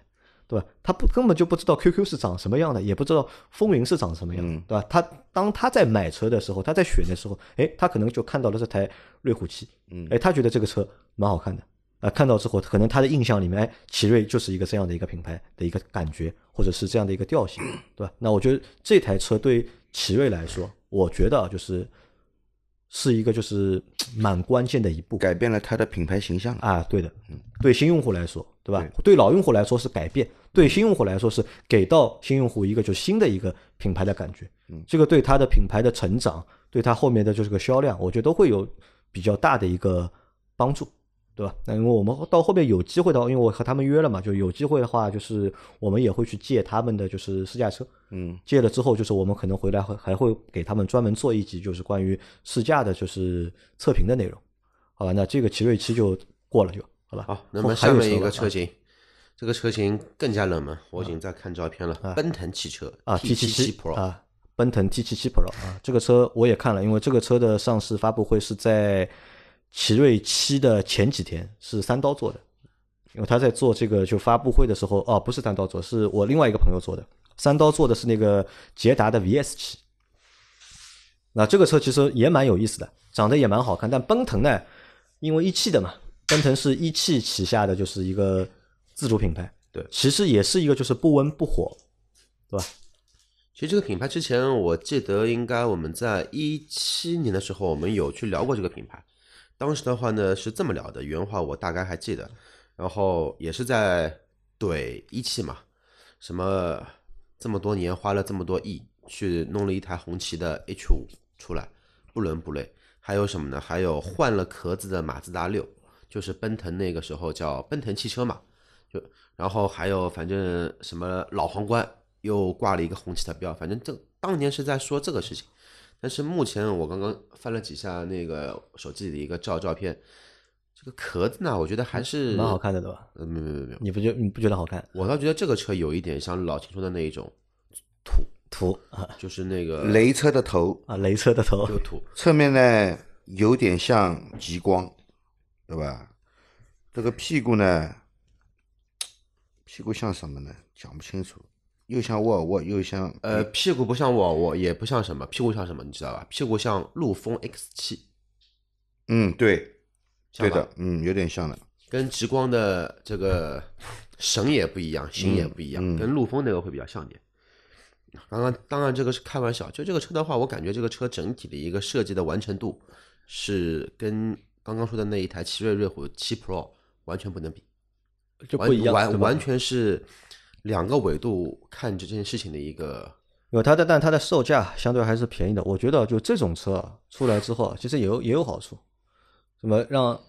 对吧？他不根本就不知道 QQ 是长什么样的，也不知道风云是长什么样对吧？他当他在买车的时候，他在选的时候，哎，他可能就看到了这台瑞虎七，嗯哎，他觉得这个车蛮好看的。啊，看到之后，可能他的印象里面，哎，奇瑞就是一个这样的一个品牌的一个感觉，或者是这样的一个调性，对吧？那我觉得这台车对奇瑞来说，我觉得啊就是是一个就是 蛮关键的一步改变了它的品牌形象。啊，对的，对新用户来说，对吧？对老用户来说是改变，对新用户来说是给到新用户一个就新的一个品牌的感觉，嗯这个对它的品牌的成长，对它后面的就是个销量，我觉得都会有比较大的一个帮助。对吧？那因为我们到后面有机会的话，因为我和他们约了嘛，就有机会的话，就是我们也会去借他们的就是试驾车，嗯，借了之后，就是我们可能回来会还会给他们专门做一集，就是关于试驾的，就是测评的内容，好吧？那这个奇瑞七就过了就好吧？好，那后么下面一个车型，这个车型更加冷门，我已经在看照片了。奔腾汽车啊 T 七七 Pro，啊，奔腾 T 七七 Pro 啊，这个车我也看了，因为这个车的上市发布会是在奇瑞七的前几天，是三刀做的，因为他在做这个就发布会的时候，哦，不是三刀做，是我另外一个朋友做的。三刀做的是那个捷达的 VS 七，那这个车其实也蛮有意思的，长得也蛮好看。但奔腾呢，因为一汽的嘛，奔腾是一汽旗下的就是一个自主品牌，对其实也是一个就是不温不火，对吧？其实这个品牌之前我记得应该我们在一七年的时候我们有去聊过这个品牌，当时的话呢是这么聊的，原话我大概还记得，然后也是在怼一汽嘛，什么这么多年花了这么多亿去弄了一台红旗的 H 五出来，不伦不类。还有什么呢？还有换了壳子的马自达六，就是奔腾那个时候叫奔腾汽车嘛，就然后还有反正什么老皇冠又挂了一个红旗的标，反正这当年是在说这个事情。但是目前我刚刚翻了几下那个手机里的一个照照片，这个壳子呢，我觉得还是蛮好看的，对吧？呃，没有没有没有，你不觉你不觉得好看？我倒觉得这个车有一点像老秦说的那一种土，土啊就是那个 雷车的头，啊，雷车的头，就土，侧面呢有点像极光，对吧？这个屁股呢，屁股像什么呢？讲不清楚，又像沃尔沃，又像呃，屁股不像沃尔沃，也不像什么，屁股像什么，你知道吧？屁股像陆风 X 七，嗯，对，对的，嗯，有点像的。跟极光的这个神也不一样，型也不一样，嗯跟陆风那个会比较像点。刚刚当然这个是开玩笑，就这个车的话，我感觉这个车整体的一个设计的完成度是跟刚刚说的那一台奇瑞瑞虎七 Pro 完全不能比，就不一样，完完全是两个维度看这件事情的一个因为它的，但它的售价相对还是便宜的。我觉得就这种车啊出来之后啊，其实也有也有好处，什么让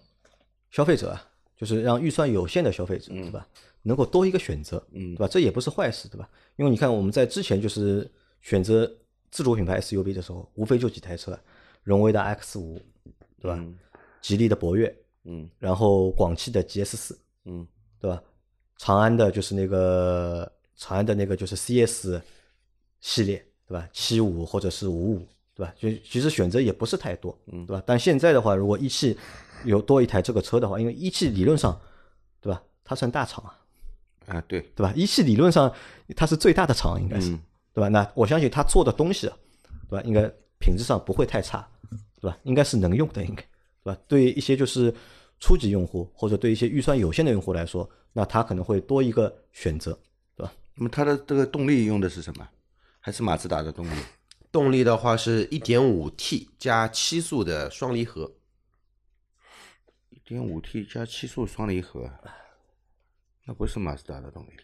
消费者啊，就是让预算有限的消费者，对吧，能够多一个选择，嗯对吧？这也不是坏事，对吧？因为你看我们在之前就是选择自主品牌 SUV 的时候，无非就几台车，荣威的 X 五，对吧？吉利的博越，嗯然后广汽的 GS 四，嗯对吧？长安的就是那个长安的那个就是 CS 系列，对吧？七五或者是五五，对吧？就其实选择也不是太多，嗯对吧？但现在的话，如果一汽有多一台这个车的话，因为一汽理论上，对吧？它算大厂啊，啊，对，对吧？一汽理论上它是最大的厂，应该是，嗯对吧？那我相信它做的东西啊，对吧？应该品质上不会太差，对吧？应该是能用的，应该，对吧？对一些就是初级用户或者对一些预算有限的用户来说，那他可能会多一个选择，对吧？那么它的这个动力用的是什么？还是马自达的动力？动力的话是 1.5T 加七速的双离合，1.5T 加七速双离合，那不是马自达的动力了，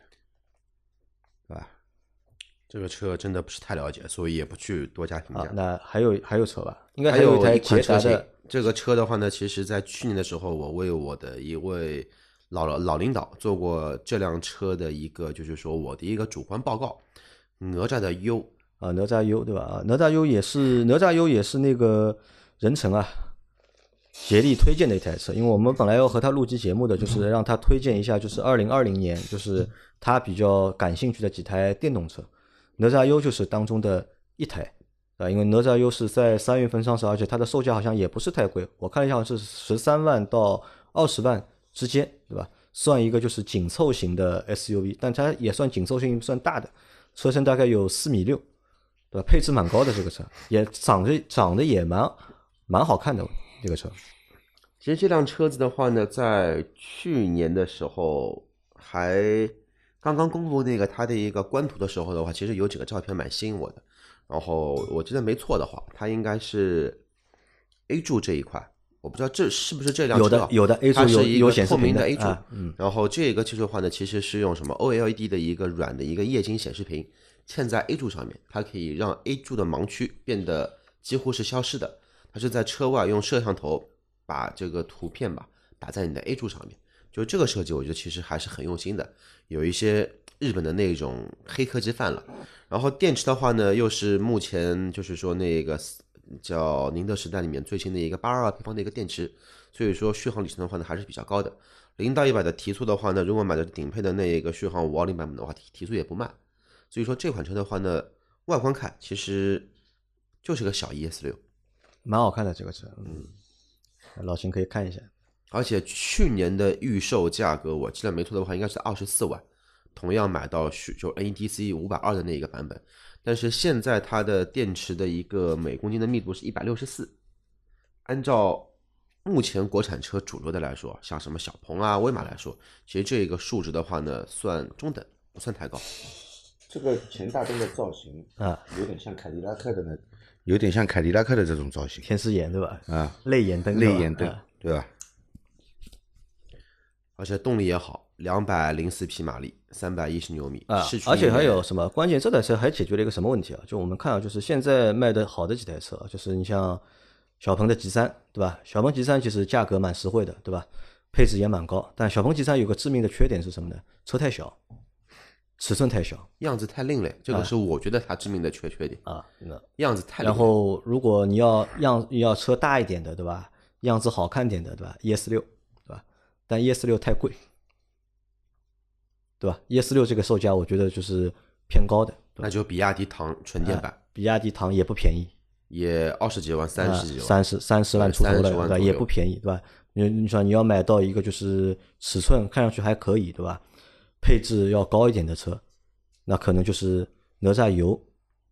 对吧？这个车真的不是太了解，所以也不去多加评价，。啊那还有还有车吧？应该还有一款车型捷达的，，这个车的话呢，其实在去年的时候，我为我的一位老老领导做过这辆车的一个，就是说我的一个主观报告，哪吒的 U 啊，哪吒 U 对吧？啊，哪吒 U 也是哪吒 U 也是那个人成啊，竭力推荐的一台车，因为我们本来要和他录期节目的，就是让他推荐一下，就是二零二零年，就是他比较感兴趣的几台电动车，哪吒 U 就是当中的一台啊，因为哪吒 U 是在三月份上市，而且它的售价好像也不是太贵，我看一下，是十三万到二十万之间，对吧？算一个就是紧凑型的 SUV，但它也算紧凑型，算大的，车身大概有四米六。对吧？配置蛮高的这个车，也长得长得也蛮蛮好看的这个车。其实这辆车子的话呢，在去年的时候还刚刚公布那个它的一个官图的时候的话，其实有几个照片蛮吸引我的。然后我记得没错的话，它应该是 A 柱这一块，我不知道这是不是这辆车啊有的有的 A 柱有一个有显示屏透明的 A 柱啊，嗯，然后这个技术的话呢，其实是用什么 OLED 的一个软的一个液晶显示屏嵌在 A 柱上面，它可以让 A 柱的盲区变得几乎是消失的。它是在车外用摄像头把这个图片吧打在你的 A 柱上面，就这个设计，我觉得其实还是很用心的，有一些日本的那种黑科技范了。然后电池的话呢，又是目前就是说那个叫宁德时代里面最新的一个八二二配方的一个电池，所以说续航里程的话呢还是比较高的。零到一百的提速的话呢，如果买的顶配的那个续航五二零版本的话，提提速也不慢。所以说这款车的话呢，外观看其实就是个小 ES 六。蛮好看的这个车。嗯，老秦可以看一下。而且去年的预售价格，我记得没错的话，应该是二十四万，同样买到是就 NEDC 五百二的那一个版本。但是现在它的电池的一个每公斤的密度是一百六十四，按照目前国产车主流的来说，像什么小鹏啊、威马来说，其实这个数值的话呢，算中等，不算太高。这个前大灯的造型啊，有点像凯迪拉克的那，有点像凯迪拉克的这种造型天丝眼对吧？啊，泪眼灯，泪眼灯啊，对吧？而且动力也好，两百零四匹马力，三百一十牛米啊而且还有什么？关键这台车还解决了一个什么问题啊？就我们看啊，就是现在卖的好的几台车啊，就是你像小鹏的 G 三，对吧？小鹏 G 三其实价格蛮实惠的，对吧？配置也蛮高，但小鹏 G 三有个致命的缺点是什么呢？车太小，尺寸太小样子太另类，这个是我觉得它致命的缺缺点，啊。那样子太。然后如果你要样要车大一点的，对吧？样子好看点的，对吧？ES 六，但 ES 六太贵，对吧？ES 六这个售价我觉得就是偏高的，那就比亚迪唐纯电版啊比亚迪唐也不便宜，也二十几万、三十几万，啊三十三十万出头30了，对吧？也不便宜，对吧？你你说你要买到一个就是尺寸看上去还可以，对吧？配置要高一点的车，那可能就是哪吒游，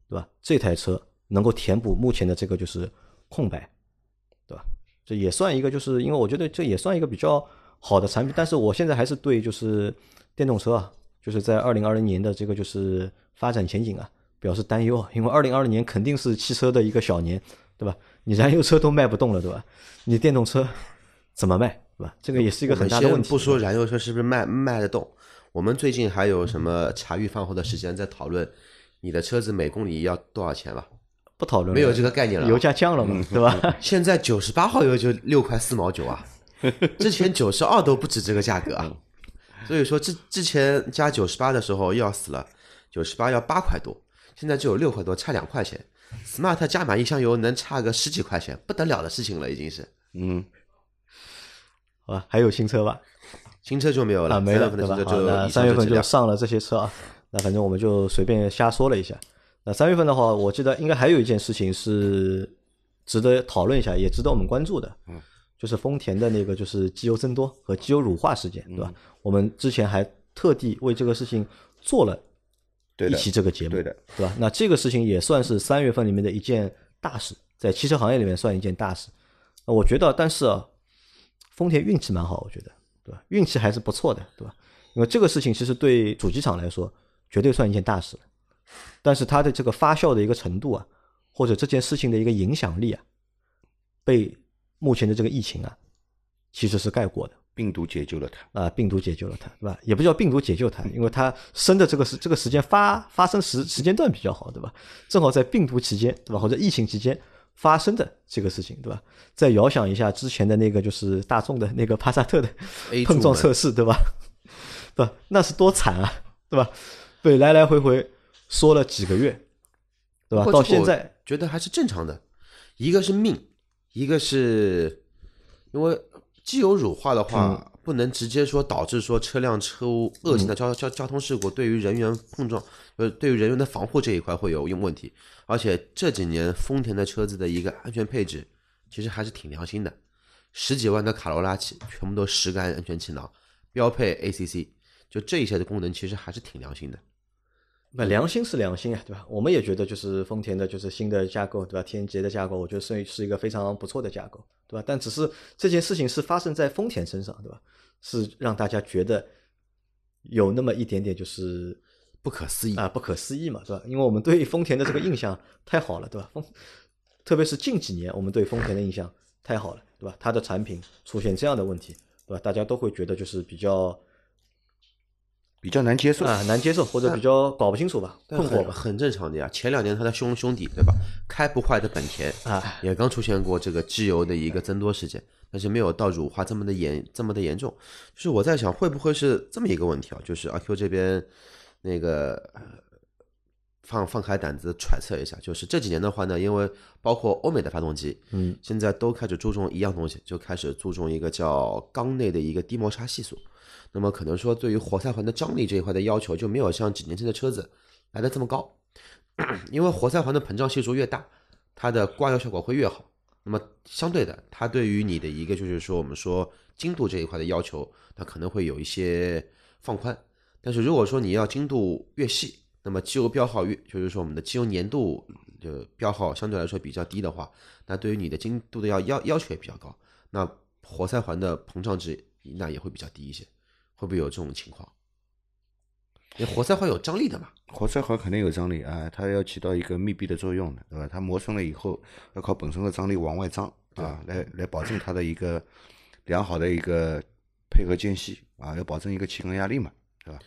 对吧？这台车能够填补目前的这个就是空白，对吧？这也算一个，就是因为我觉得这也算一个比较好的产品，但是我现在还是对就是电动车啊，就是在二零二零年的这个就是发展前景啊表示担忧啊，因为二零二零年肯定是汽车的一个小年，对吧？你燃油车都卖不动了，对吧？你电动车怎么卖，对吧？这个也是一个很大的问题。先不说燃油车是不是卖卖得动，我们最近还有什么茶余饭后的时间在讨论你的车子每公里要多少钱吧？不讨论了没有这个概念了啊。油价降了嘛，对吧？现在九十八号油就六块四毛九啊，之前九十二都不止这个价格啊。所以说之之前加九十八的时候又要死了，九十八要八块多，现在只有六块多，差两块钱。smart 加满一箱油能差个十几块钱，不得了的事情了，已经是。嗯，好吧，还有新车吧？新车就没有了，啊，没了，对吧？那三月份就上了这些车啊。那反正我们就随便瞎说了一下。那三月份的话，我记得应该还有一件事情是值得讨论一下，也值得我们关注的。嗯，就是丰田的那个就是机油增多和机油乳化事件，对吧？我们之前还特地为这个事情做了一，期这个节目，对的，对吧？那这个事情也算是三月份里面的一件大事，在汽车行业里面算一件大事。那我觉得，但是啊，丰田运气蛮好，我觉得，对吧？运气还是不错的，对吧？因为这个事情其实对主机厂来说，绝对算一件大事了。但是它的这个发酵的一个程度啊，或者这件事情的一个影响力啊，被目前的这个疫情啊，其实是盖过的。病毒解救了他。啊，病毒解救了他，对吧？也不叫病毒解救他，因为他生的这个时这个时间发发生时时间段比较好，对吧？正好在病毒期间，对吧？或者疫情期间发生的这个事情，对吧？再遥想一下之前的那个就是大众的那个帕萨特的碰撞测试，对吧？对吧？那是多惨啊，对吧？被来来回回说了几个月，对吧？到现在，觉得还是正常的，一个是命，一个是因为机油乳化的话，嗯不能直接说导致说车辆车误恶性的交交交通事故，对于人员碰撞，呃，对于人员的防护这一块会有用问题。而且这几年丰田的车子的一个安全配置，其实还是挺良心的，十几万的卡罗拉起全部都十个安全气囊，标配 ACC，就这一些的功能其实还是挺良心的。不，良心是良心啊，对吧？我们也觉得就是丰田的就是新的架构，对吧？天劫的架构，我觉得是是一个非常不错的架构，对吧？但只是这件事情是发生在丰田身上，对吧？是让大家觉得有那么一点点就是不可思议啊、不可思议嘛，对吧？因为我们对丰田的这个印象太好了，对吧？丰，特别是近几年我们对丰田的印象太好了，对吧？它的产品出现这样的问题，对吧？大家都会觉得就是比较比较难接受。啊难接受，或者比较搞不清楚吧，但困惑吧。很很正常的呀。前两年他的兄兄弟对吧，开不坏的本田啊，也刚出现过这个机油的一个增多事件，但是没有到乳化这么的严这么的严重。就是我在想，会不会是这么一个问题啊？就是阿 Q 这边那个呃放放开胆子揣测一下，就是这几年的话呢，因为包括欧美的发动机，嗯，现在都开始注重一样东西，就开始注重一个叫缸内的一个低摩擦系数。那么可能说对于活塞环的张力这一块的要求就没有像几年前的车子来的这么高，因为活塞环的膨胀系数越大，它的刮油效果会越好。那么相对的，它对于你的一个就是说我们说精度这一块的要求，它可能会有一些放宽。但是如果说你要精度越细，那么机油标号越就是说我们的机油粘度就标号相对来说比较低的话，那对于你的精度的要要要求也比较高，那活塞环的膨胀值那也会比较低一些，会不会有这种情况？因为活塞环有张力的嘛，活塞环肯定有张力啊，它要起到一个密闭的作用的，对吧？它磨损了以后，要靠本身的张力往外张啊，来来保证它的一个良好的一个配合间隙啊，要保证一个气缸压力嘛，对吧？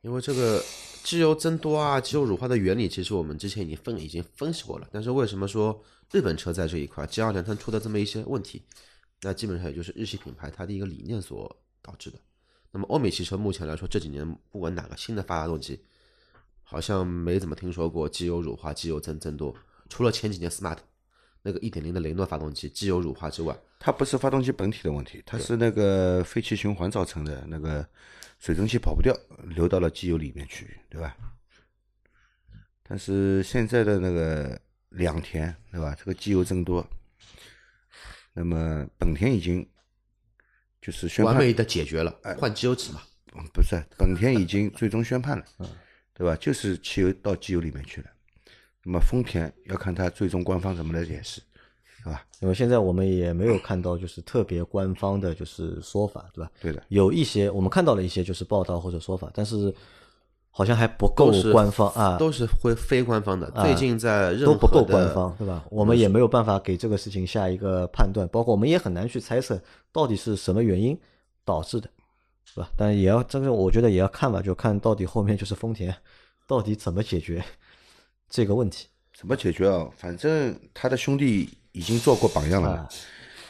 因为这个机油增多啊、机油乳化的原理，其实我们之前已经分已经分析过了。但是为什么说日本车在这一块接二连三出的这么一些问题？那基本上也就是日系品牌它的一个理念所导致的。那么欧美汽车目前来说这几年不管哪个新的发动机，好像没怎么听说过机油乳化、机油增增多，除了前几年 Smart 那个1.0的雷诺发动机机油乳化之外，它不是发动机本体的问题，它是那个废气循环造成的那个水蒸气跑不掉，流到了机油里面去，对吧？但是现在的那个两田，对吧？这个机油增多，那么本田已经就是宣判，完美的解决了换机油纸嘛。嗯不是本田已经最终宣判了，对吧？就是汽油到机油里面去了。那么丰田要看它最终官方怎么来解释，是吧？因为现在我们也没有看到就是特别官方的就是说法，对吧？对的，有一些我们看到了一些就是报道或者说法，但是好像还不够官方啊，都是会非官方的。最近在任何都不够官方，对吧？我们也没有办法给这个事情下一个判断，包括我们也很难去猜测到底是什么原因导致的，是吧？但也要这个，我觉得也要看吧，就看到底后面就是丰田到底怎么解决这个问题。怎么解决啊？反正他的兄弟已经做过榜样了，啊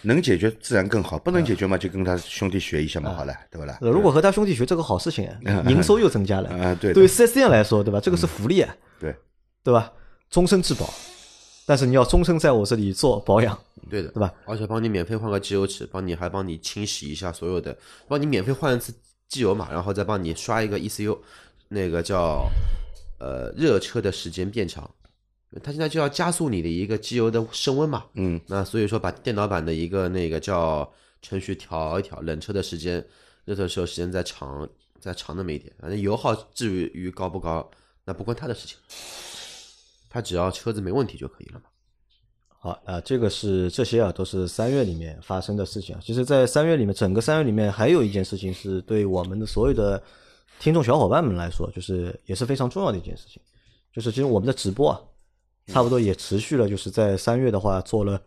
能解决自然更好，不能解决嘛，就跟他兄弟学一下嘛，好了，对不啦？呃如果和他兄弟学这个好事情啊，营收又增加了，啊，对对于四 S 店来说，对吧？这个是福利啊，对，对吧？终身质保，但是你要终身在我这里做保养，对的，对吧？而且帮你免费换个机油尺，帮你还帮你清洗一下所有的，帮你免费换一次机油嘛，然后再帮你刷一个 ECU，那个叫呃热车的时间变长，它现在就要加速你的一个机油的升温嘛，嗯，那所以说把电脑版的一个那个叫程序调一调，冷车的时间，热车的时候时间再长再长那么一点，反正油耗至于于高不高，那不关他的事情，他只要车子没问题就可以了嘛。好啊、这个是这些啊，都是三月里面发生的事情啊。其实，在三月里面，整个三月里面还有一件事情是对我们的所有的听众小伙伴们来说，就是也是非常重要的一件事情，就是其实我们的直播啊，差不多也持续了，就是在三月的话做了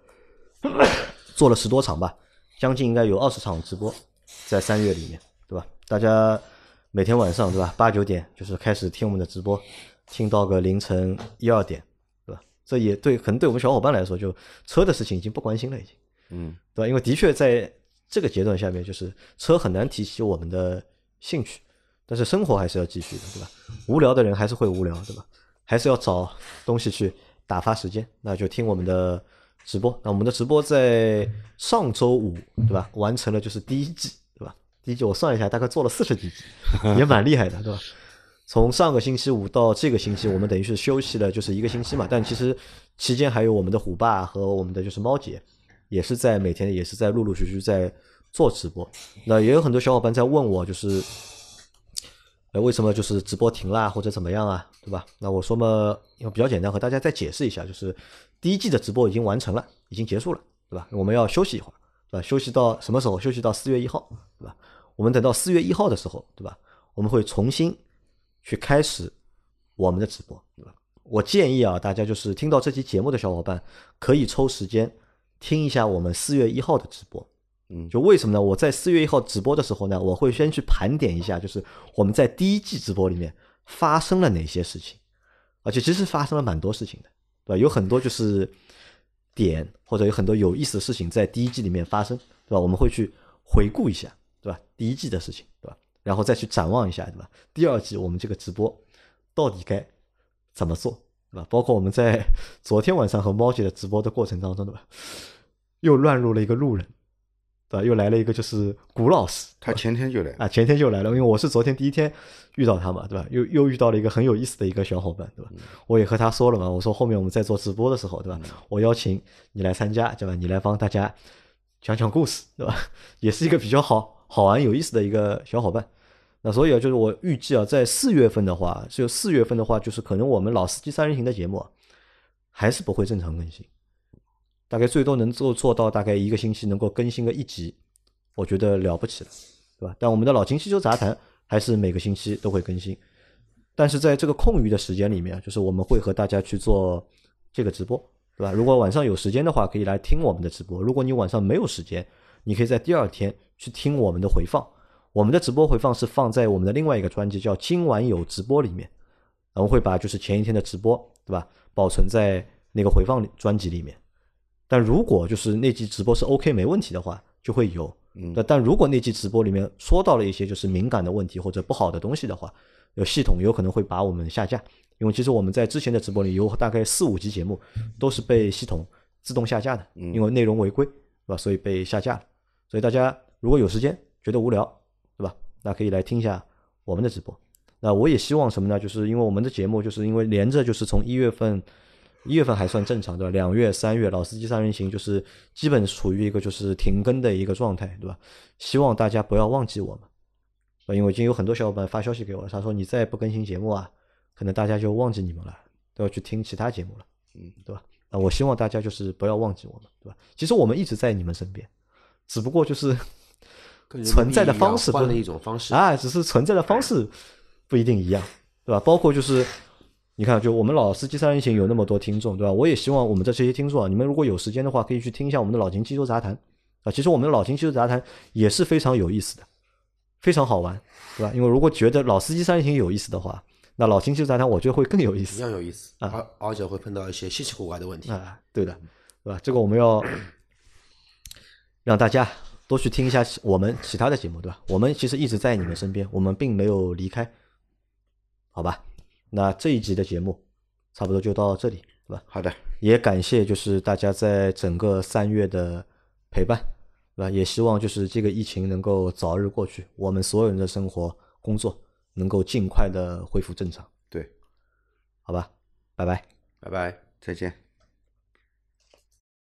做了十多场吧，将近应该有二十场直播在三月里面，对吧？大家每天晚上对吧，八九点就是开始听我们的直播，听到个凌晨一二点，对吧？这也对，可能对我们小伙伴来说，就车的事情已经不关心了，已经，嗯，对吧？因为的确在这个阶段下面，就是车很难提起我们的兴趣，但是生活还是要继续的，对吧？无聊的人还是会无聊，对吧？还是要找东西去打发时间，那就听我们的直播。那我们的直播在上周五，对吧？完成了就是第一季，对吧？第一季我算一下，大概做了四十几集，也蛮厉害的，对吧？从上个星期五到这个星期，我们等于是休息了就是一个星期嘛，但其实期间还有我们的虎爸和我们的就是猫姐，也是在每天也是在陆陆续续在做直播。那也有很多小伙伴在问我，就是，呃，为什么就是直播停啦或者怎么样啊，对吧？那我说嘛，因为比较简单，和大家再解释一下，就是第一季的直播已经完成了，已经结束了，对吧？我们要休息一会儿，对吧？休息到什么时候？休息到四月一号，对吧？我们等到四月一号的时候，对吧？我们会重新去开始我们的直播，对吧？我建议啊，大家就是听到这期节目的小伙伴，可以抽时间听一下我们四月一号的直播。嗯就为什么呢？我在四月一号直播的时候呢，我会先去盘点一下，就是我们在第一季直播里面发生了哪些事情，而且其实发生了蛮多事情的，对吧？有很多就是点或者有很多有意思的事情在第一季里面发生，对吧？我们会去回顾一下，对吧？第一季的事情，对吧？然后再去展望一下，对吧？第二季我们这个直播到底该怎么做，对吧？包括我们在昨天晚上和猫姐的直播的过程当中，对吧？又乱入了一个路人，对吧？又来了一个就是古老师，他前天就来，啊，前天就来了，因为我是昨天第一天遇到他嘛，对吧？又又遇到了一个很有意思的一个小伙伴，对吧？我也和他说了嘛，我说后面我们在做直播的时候，对吧？我邀请你来参加，对吧？你来帮大家讲讲故事，对吧？也是一个比较好好玩有意思的一个小伙伴。那所以啊，就是我预计啊，在四月份的话，就四月份的话，就是可能我们老司机三人行的节目啊，还是不会正常更新，大概最多能够做到大概一个星期能够更新个一集，我觉得了不起了，对吧？但我们的老秦汽车杂谈还是每个星期都会更新，但是在这个空余的时间里面，就是我们会和大家去做这个直播，对吧？如果晚上有时间的话，可以来听我们的直播；如果你晚上没有时间，你可以在第二天去听我们的回放。我们的直播回放是放在我们的另外一个专辑叫“今晚有直播”里面，我们会把就是前一天的直播，对吧？保存在那个回放专辑里面。但如果就是那期直播是 OK 没问题的话，就会有。那但如果那期直播里面说到了一些就是敏感的问题或者不好的东西的话，有系统有可能会把我们下架。因为其实我们在之前的直播里有大概四五集节目都是被系统自动下架的，因为内容违规，对吧？所以被下架了。所以大家如果有时间觉得无聊，对吧？那可以来听一下我们的直播。那我也希望什么呢？就是因为我们的节目，就是因为连着就是从一月份，一月份还算正常，对吧？两月、三月，老司机三人行就是基本处于一个就是停更的一个状态，对吧？希望大家不要忘记我们，啊，因为已经有很多小伙伴发消息给我了，他说你再不更新节目啊，可能大家就忘记你们了，都要去听其他节目了，嗯，对吧？啊，我希望大家就是不要忘记我们，对吧？其实我们一直在你们身边，只不过就是。存在的方式换了一种方式啊，只是存在的方式不一定一样，对吧？包括就是你看，就我们老司机三人行有那么多听众，对吧？我也希望我们的这些听众啊，你们如果有时间的话，可以去听一下我们的老秦汽车杂谈啊。其实我们的老秦汽车杂谈也是非常有意思的，非常好玩，对吧？因为如果觉得老司机三人行有意思的话，那老秦汽车杂谈我觉得会更有意思，一样有意思啊，而且会碰到一些稀奇古怪的问题啊，对的，对吧？这个我们要让大家。多去听一下我们其他的节目，对吧？我们其实一直在你们身边，我们并没有离开，好吧？那这一集的节目差不多就到这里，对吧？好的，也感谢就是大家在整个三月的陪伴，对吧？也希望就是这个疫情能够早日过去，我们所有人的生活工作能够尽快的恢复正常。对，好吧，拜拜，拜拜，再见。